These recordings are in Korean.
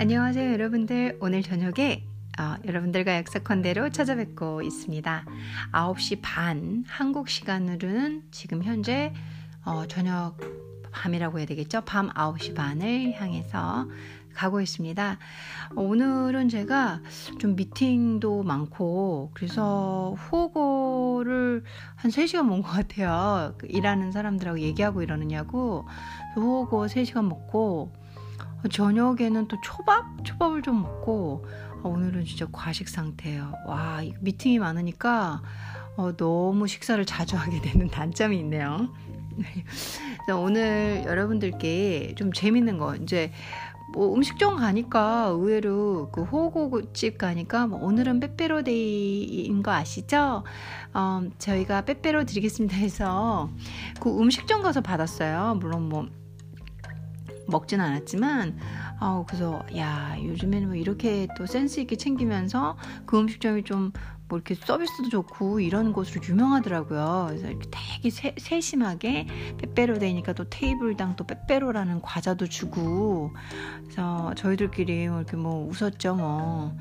안녕하세요, 여러분들. 오늘 저녁에 어, 여러분들과 약속한 대로 찾아뵙고 있습니다. 9시 반 한국 시간으로는 지금 현재 어, 저녁 밤이라고 해야 되겠죠? 밤 9시 반을 향해서 가고 있습니다. 오늘은 제가 좀 미팅도 많고 그래서 후보를 한 3시간 먹은 것 같아요. 그 일하는 사람들하고 얘기하고 이러느냐고 후보 3시간 먹고 저녁에는 또 초밥? 초밥을 좀 먹고 어, 오늘은 진짜 과식 상태예요. 와, 미팅이 많으니까 어, 너무 식사를 자주 하게 되는 단점이 있네요. 오늘 여러분들께 좀 재밌는 거 이제 뭐 음식점 가니까 의외로 그 호고집 가니까 뭐 오늘은 빼빼로데이인 거 아시죠? 어, 저희가 빼빼로 드리겠습니다 해서 그 음식점 가서 받았어요. 물론 뭐 먹진 않았지만 어, 그래서 야 요즘에는 뭐 이렇게 또 센스 있게 챙기면서 그 음식점이 좀 뭐 이렇게 서비스도 좋고 이런 곳으로 유명하더라고요. 그래서 이렇게 되게 세, 세심하게 빼빼로 되니까 또 테이블당 또 빼빼로라는 과자도 주고 그래서 저희들끼리 뭐 이렇게 뭐 웃었죠 뭐.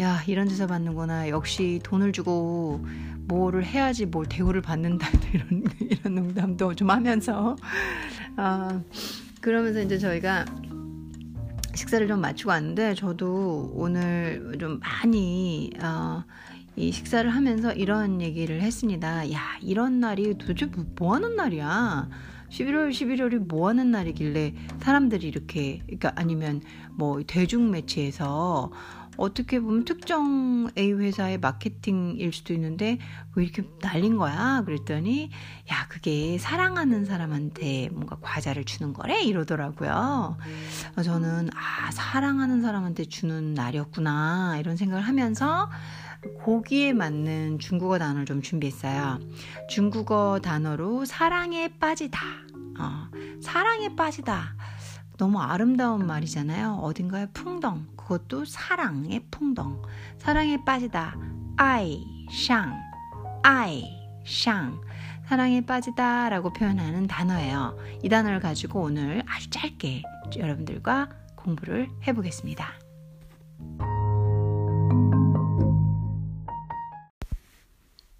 야 이런 데서 받는구나 역시 돈을 주고 뭐를 해야지 뭘 대우를 받는다 이런 이런 농담도 좀 하면서 어, 그러면서 이제 저희가 식사를 좀 마치고 왔는데 저도 오늘 좀 많이 어, 이 식사를 하면서 이런 얘기를 했습니다. 야 이런 날이 도대체 뭐, 뭐 하는 날이야? 11월 11월이 뭐 하는 날이길래 사람들이 이렇게 그러니까 아니면 뭐 대중 매체에서 어떻게 보면 특정 A 회사의 마케팅일 수도 있는데 뭐 이렇게 날린 거야? 그랬더니 야 그게 사랑하는 사람한테 뭔가 과자를 주는 거래 이러더라고요. 저는 아 사랑하는 사람한테 주는 날이었구나 이런 생각을 하면서 거기에 맞는 중국어 단어를 좀 준비했어요. 중국어 단어로 사랑에 빠지다. 어, 사랑에 빠지다. 너무 아름다운 말이잖아요. 어딘가에 풍덩. 그것도 사랑의 풍덩. 사랑에 빠지다. 아이, 샹, 아이, 샹. 사랑에 빠지다 라고 표현하는 단어예요. 이 단어를 가지고 오늘 아주 짧게 여러분들과 공부를 해보겠습니다.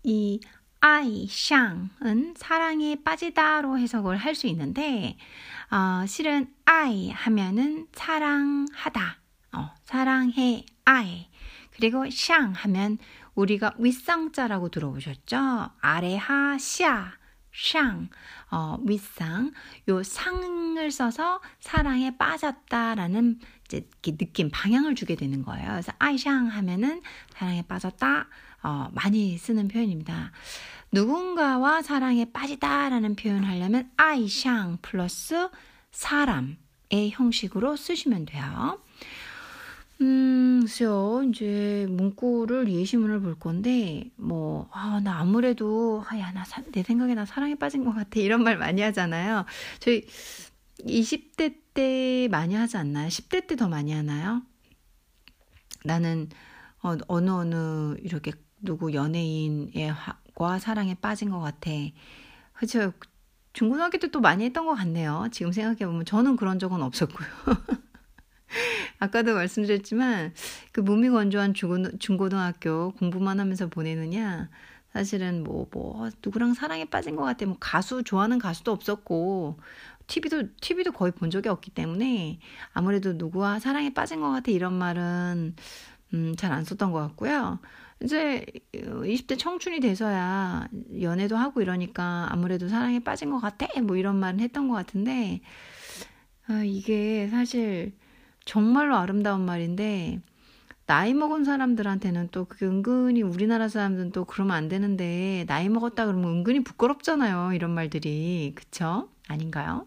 이 아이, 샹은 사랑에 빠지다로 해석을 할 수 있는데, 어, 실은 I 하면은 사랑하다. 어, 사랑해, I. 그리고 샹 하면 우리가 윗상자라고 들어보셨죠? 아래 하, 샤, 샹, 어, 윗상. 요 상을 써서 사랑에 빠졌다라는 이제 느낌, 방향을 주게 되는 거예요. 그래서 아이샹 하면은 사랑에 빠졌다. 어, 많이 쓰는 표현입니다. 누군가와 사랑에 빠지다라는 표현을 하려면 아이샹 플러스 사람의 형식으로 쓰시면 돼요. 음, 글쎄요, 이제 문구를 예시문을 볼 건데, 뭐, 아, 나 아무래도, 아, 야, 나, 사, 내 생각에 나 사랑에 빠진 것 같아. 이런 말 많이 하잖아요. 저희 20대 때 많이 하지 않나요? 10대 때 더 많이 하나요? 나는, 어, 어느 어느 이렇게 누구 연예인의 과 사랑에 빠진 것 같아. 그쵸. 중고등학교 때 또 많이 했던 것 같네요. 지금 생각해보면 저는 그런 적은 없었고요. 아까도 말씀드렸지만 그 무미건조한 중고등학교 공부만 하면서 보내느냐 사실은 뭐, 뭐, 누구랑 사랑에 빠진 것 같아. 뭐, 가수, 좋아하는 가수도 없었고, TV도, TV도 거의 본 적이 없기 때문에, 아무래도 누구와 사랑에 빠진 것 같아. 이런 말은, 음, 잘 안 썼던 것 같고요. 이제 20대 청춘이 돼서야 연애도 하고 이러니까 아무래도 사랑에 빠진 것 같아 뭐 이런 말은 했던 것 같은데 아, 이게 사실 정말로 아름다운 말인데 나이 먹은 사람들한테는 또 그게 은근히 우리나라 사람들은 또 그러면 안 되는데 나이 먹었다 그러면 은근히 부끄럽잖아요 이런 말들이 그쵸 아닌가요?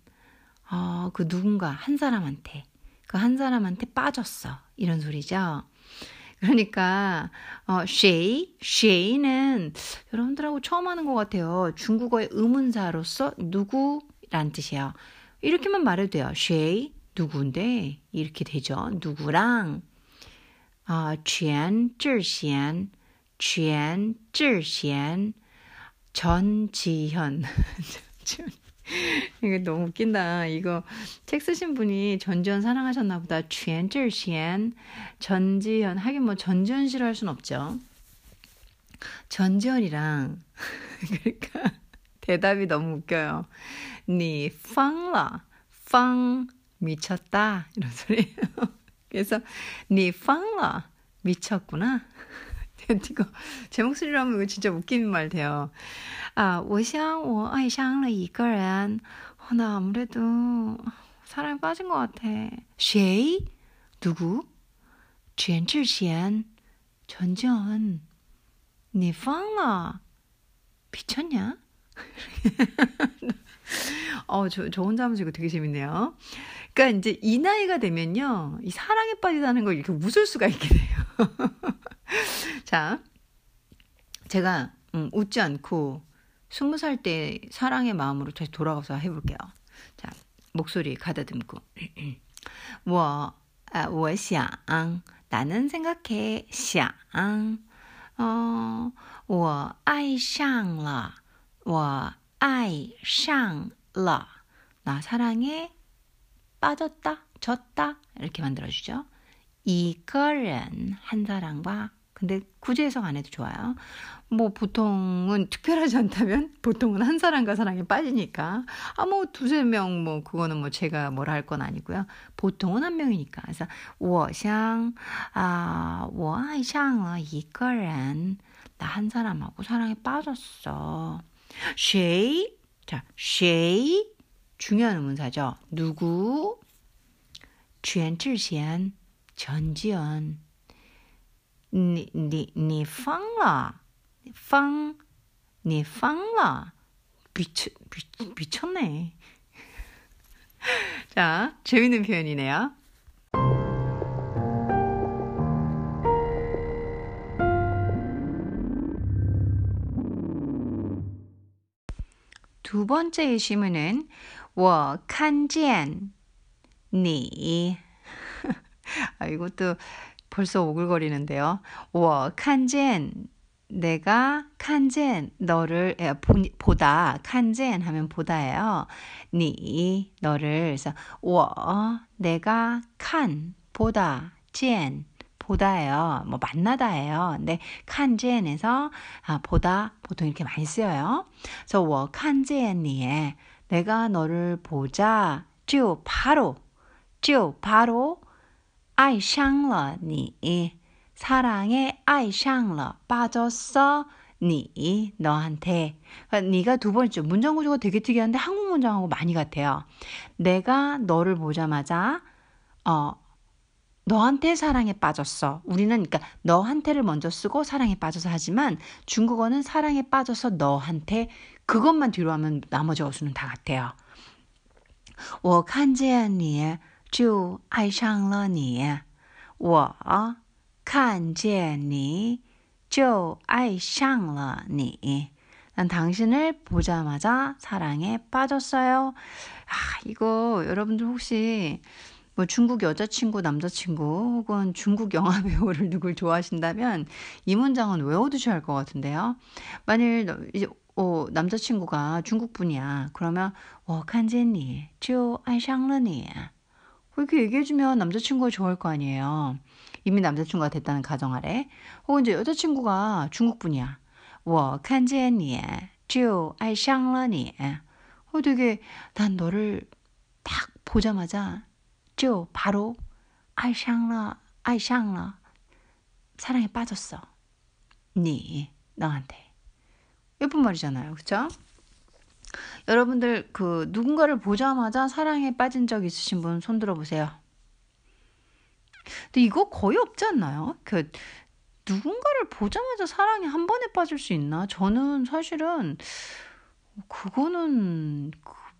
어그누군가한사람한테 그 한 사람한테 빠졌어. 이런 소리죠. 그러니까 어 she, she는 여러분들하고 처음 하는 것 같아요. 중국어의 의문사로서 누구란 뜻이에요. 이렇게만 말해도 돼요. she 누구인데 이렇게 되죠. 누구랑 아, 全智贤,全智贤 전지현 이거 너무 웃긴다. 이거 책 쓰신 분이 전지현 사랑하셨나 보다. 전지현, 전지현. 하긴 뭐 전지현 싫어할 순 없죠. 전지현이랑 그러니까 대답이 너무 웃겨요. 니 팡라, 팡 미쳤다 이런 소리예요. 그래서 니 팡라 미쳤구나. 이거 제 목소리로 하면 이거 진짜 웃기는 말 돼요. 아, 我想我爱上了一个人. 어, 나 아무래도 사랑에 빠진 것 같아. 谁? 누구? 全智贤. 전지현. 你疯了? 미쳤냐? 어, 저, 저 혼자 하면서 이거 되게 재밌네요. 그러니까 이제 이 나이가 되면요, 이 사랑에 빠지다는 걸 이렇게 웃을 수가 있게 돼요. 자, 제가 음, 웃지 않고 스무 살 때 사랑의 마음으로 다시 돌아가서 해볼게요. 자, 목소리 가다듬고. 我, 아, 我想, 나는 생각해, 想, 어, 我爱上了,我爱上了. 나 사랑에 빠졌다, 졌다 이렇게 만들어주죠. 이거는 한 사람과 근데 굳이 해석 안 해도 좋아요. 뭐 보통은 특별하지 않다면 보통은 한 사람과 사랑에 빠지니까 아 뭐 두세 명 뭐 그거는 뭐 제가 뭐라 할 건 아니고요. 보통은 한 명이니까. 그래서 我想啊我爱上了一个人나 한 사람하고 사랑에 빠졌어. 谁? 자, 谁 중요한 의문사죠. 누구? 全智贤 전지현. 你你你疯了，疯你疯了， 미쳤 미, 미쳤네. 자, 재밌는 표현이네요. 두 번째 예시문은 我看见你 아, 이것도 벌써 오글거리는데요. 我看见 내가 칸젠 너를 예, 보, 다 칸젠 하면 보다예요. 니 너를 그래서 我 내가 칸 보다 젠 보다예요. 뭐 만나다예요. 근데 칸젠에서 아, 보다 보통 이렇게 많이 쓰여요. 그래서 我看见你 내가 너를 보자 就 바로 就 바로 爱上了你 사랑에 爱上了 빠졌어 니 너한테 그러니까 네가 두 번째 문장 구조가 되게 특이한데 한국 문장하고 많이 같아요. 내가 너를 보자마자 어 너한테 사랑에 빠졌어. 우리는 그러니까 너한테를 먼저 쓰고 사랑에 빠져서 하지만 중국어는 사랑에 빠져서 너한테 그것만 뒤로 하면 나머지 어수는 다 같아요. 我看见你 就爱上了你。我看见你就爱上了你。난 당신을 보자마자 사랑에 빠졌어요. 아, 이거 여러분들 혹시 뭐 중국 여자친구, 남자친구 혹은 중국 영화 배우를 누굴 좋아하신다면 이 문장은 외워두셔야 할 것 같은데요. 만일 이제 어, 남자친구가 중국 분이야. 그러면 我看见你就爱上了你。 이렇게 얘기해주면 남자친구가 좋아할 거 아니에요. 이미 남자친구가 됐다는 가정 아래. 혹은 이제 여자친구가 중국분이야. 我看见你就爱上了你. 어, 되게 난 너를 딱 보자마자 就 바로 爱上了,爱上了. 사랑에 빠졌어. 니 너한테. 예쁜 말이잖아요. 그쵸? 여러분들 그 누군가를 보자마자 사랑에 빠진 적 있으신 분 손 들어 보세요. 근데 이거 거의 없지 않나요? 그 누군가를 보자마자 사랑에 한 번에 빠질 수 있나? 저는 사실은 그거는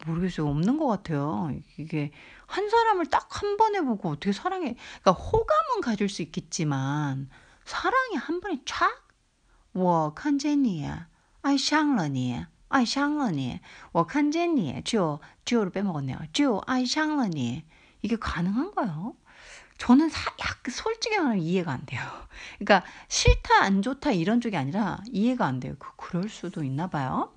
모르겠어요. 없는 것 같아요. 이게 한 사람을 딱 한 번에 보고 어떻게 사랑해. 그러니까 호감은 가질 수 있겠지만 사랑이 한 번에 촥? 我看见你爱上了你 爱上了你我看见你就就를 빼먹었네요. 就爱上了你 이게 가능한가요? 저는 사, 약 솔직히 말하면 이해가 안 돼요. 그러니까 싫다 안 좋다 이런 쪽이 아니라 이해가 안 돼요. 그 그럴 수도 있나 봐요.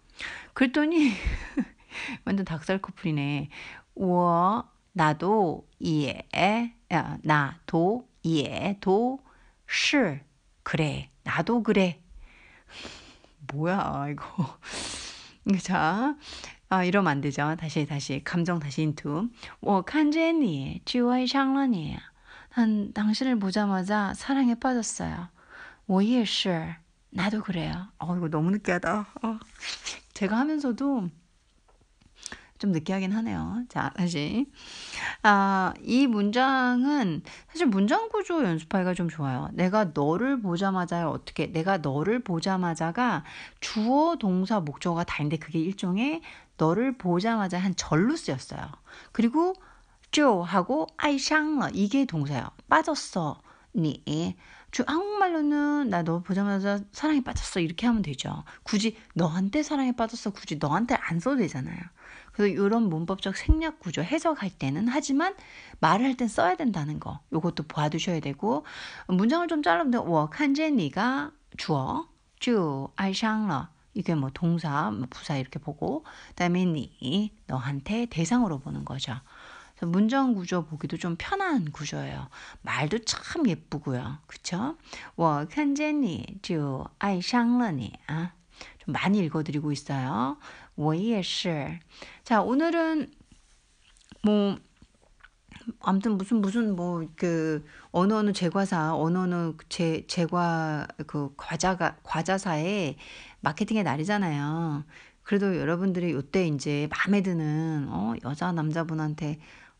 그랬더니 완전 닭살 커플이네. 我 나도 이해 야, 나도 이해도 是 그래 나도 그래 뭐야 이거 자 아, 이러면 안 되죠. 다시 다시 감정 다시 인투. 我看见你就爱上了你. 난 당신을 보자마자 사랑에 빠졌어요. 我也是. 나도 그래요. 어, 이거 너무 느끼하다. 어. 제가 하면서도 좀 느끼하긴 하네요. 자, 다시. 아, 이 문장은 사실 문장 구조 연습하기가 좀 좋아요. 내가 너를 보자마자 어떻게, 내가 너를 보자마자가 주어, 동사, 목적어가 다인데 그게 일종의 너를 보자마자 한 절로 쓰였어요. 그리고 쪼 하고 아이샹러 이게 동사예요. 빠졌어. 니. 주 한국말로는 나 너 보자마자 사랑에 빠졌어 이렇게 하면 되죠. 굳이 너한테 사랑에 빠졌어 굳이 너한테 안 써도 되잖아요. 그래서 이런 문법적 생략 구조 해석할 때는 하지만 말을 할 땐 써야 된다는 거 요것도 봐두셔야 되고 문장을 좀 잘라면 我看见你가 주어 就爱上了 이게 뭐 동사, 뭐 부사 이렇게 보고 그다음에 니 너한테 대상으로 보는 거죠. 문장 구조 보기도 좀 편한 구조예요. 말도 참 예쁘고요. 그쵸? 我看见你就爱上了你啊. 좀 많이 읽어드리고 있어요. 我也是. 자, 오늘은 뭐 아무튼 무슨 무슨 뭐 그 어느 어느 제과사 어느 어느 제 제과 그 과자가 과자사의 마케팅의 날이잖아요. 그래도 여러분들이 요때 이제 마음에 드는 어 여자 남자분한테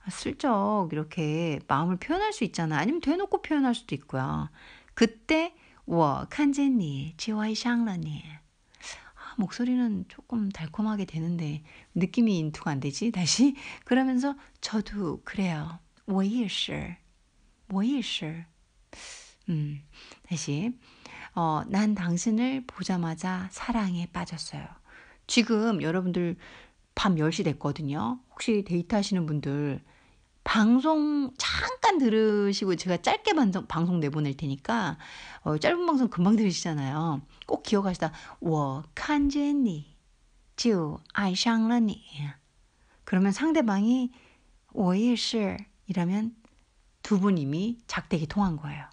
슬쩍 이렇게 마음을 표현할 수 있잖아. 아니면 대놓고 표현할 수도 있고요. 그때 我看见你就爱上了你 아, 목소리는 조금 달콤하게 되는데 느낌이 인투가 안 되지? 다시 그러면서 저도 그래요. 我也是.我也是. 음. 다시 어, 난 당신을 보자마자 사랑에 빠졌어요. 지금 여러분들 밤 10시 됐거든요. 혹시 데이트 하시는 분들 방송 잠깐 들으시고 제가 짧게 방송, 방송 내보낼 테니까 어, 짧은 방송 금방 들으시잖아요. 꼭 기억하시다. 我看见你就爱上了你. 그러면 상대방이 我也是 이라면 두 분 이미 작대기 통한 거예요.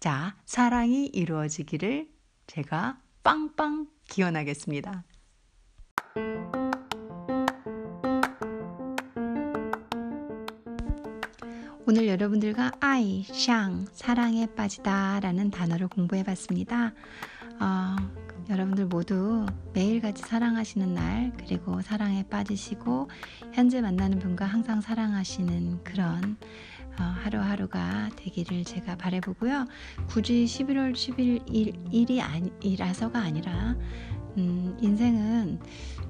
자, 사랑이 이루어지기를 제가 빵빵 기원하겠습니다. 오늘 여러분들과 아이, 샹, 사랑에 빠지다라는 단어를 공부해 봤습니다. 어, 여러분들 모두 매일같이 사랑하시는 날, 그리고 사랑에 빠지시고, 현재 만나는 분과 항상 사랑하시는 그런 어, 하루하루가 되기를 제가 바래보고요. 굳이 11월 11일이 아니라서가 아니라, 음, 인생은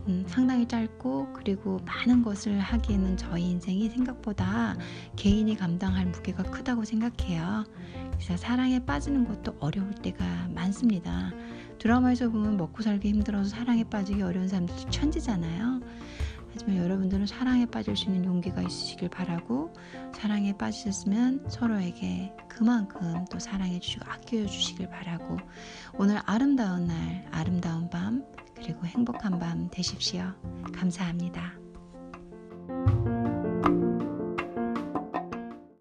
음, 상당히 짧고 그리고 많은 것을 하기에는 저희 인생이 생각보다 개인이 감당할 무게가 크다고 생각해요. 그래서 사랑에 빠지는 것도 어려울 때가 많습니다. 드라마에서 보면 먹고 살기 힘들어서 사랑에 빠지기 어려운 사람들이 천지잖아요. 하지만 여러분들은 사랑에 빠질 수 있는 용기가 있으시길 바라고 사랑에 빠지셨으면 서로에게 그만큼 또 사랑해 주시고 아껴 주시길 바라고 오늘 아름다운 날 아름다운 밤 그리고 행복한 밤 되십시오. 감사합니다.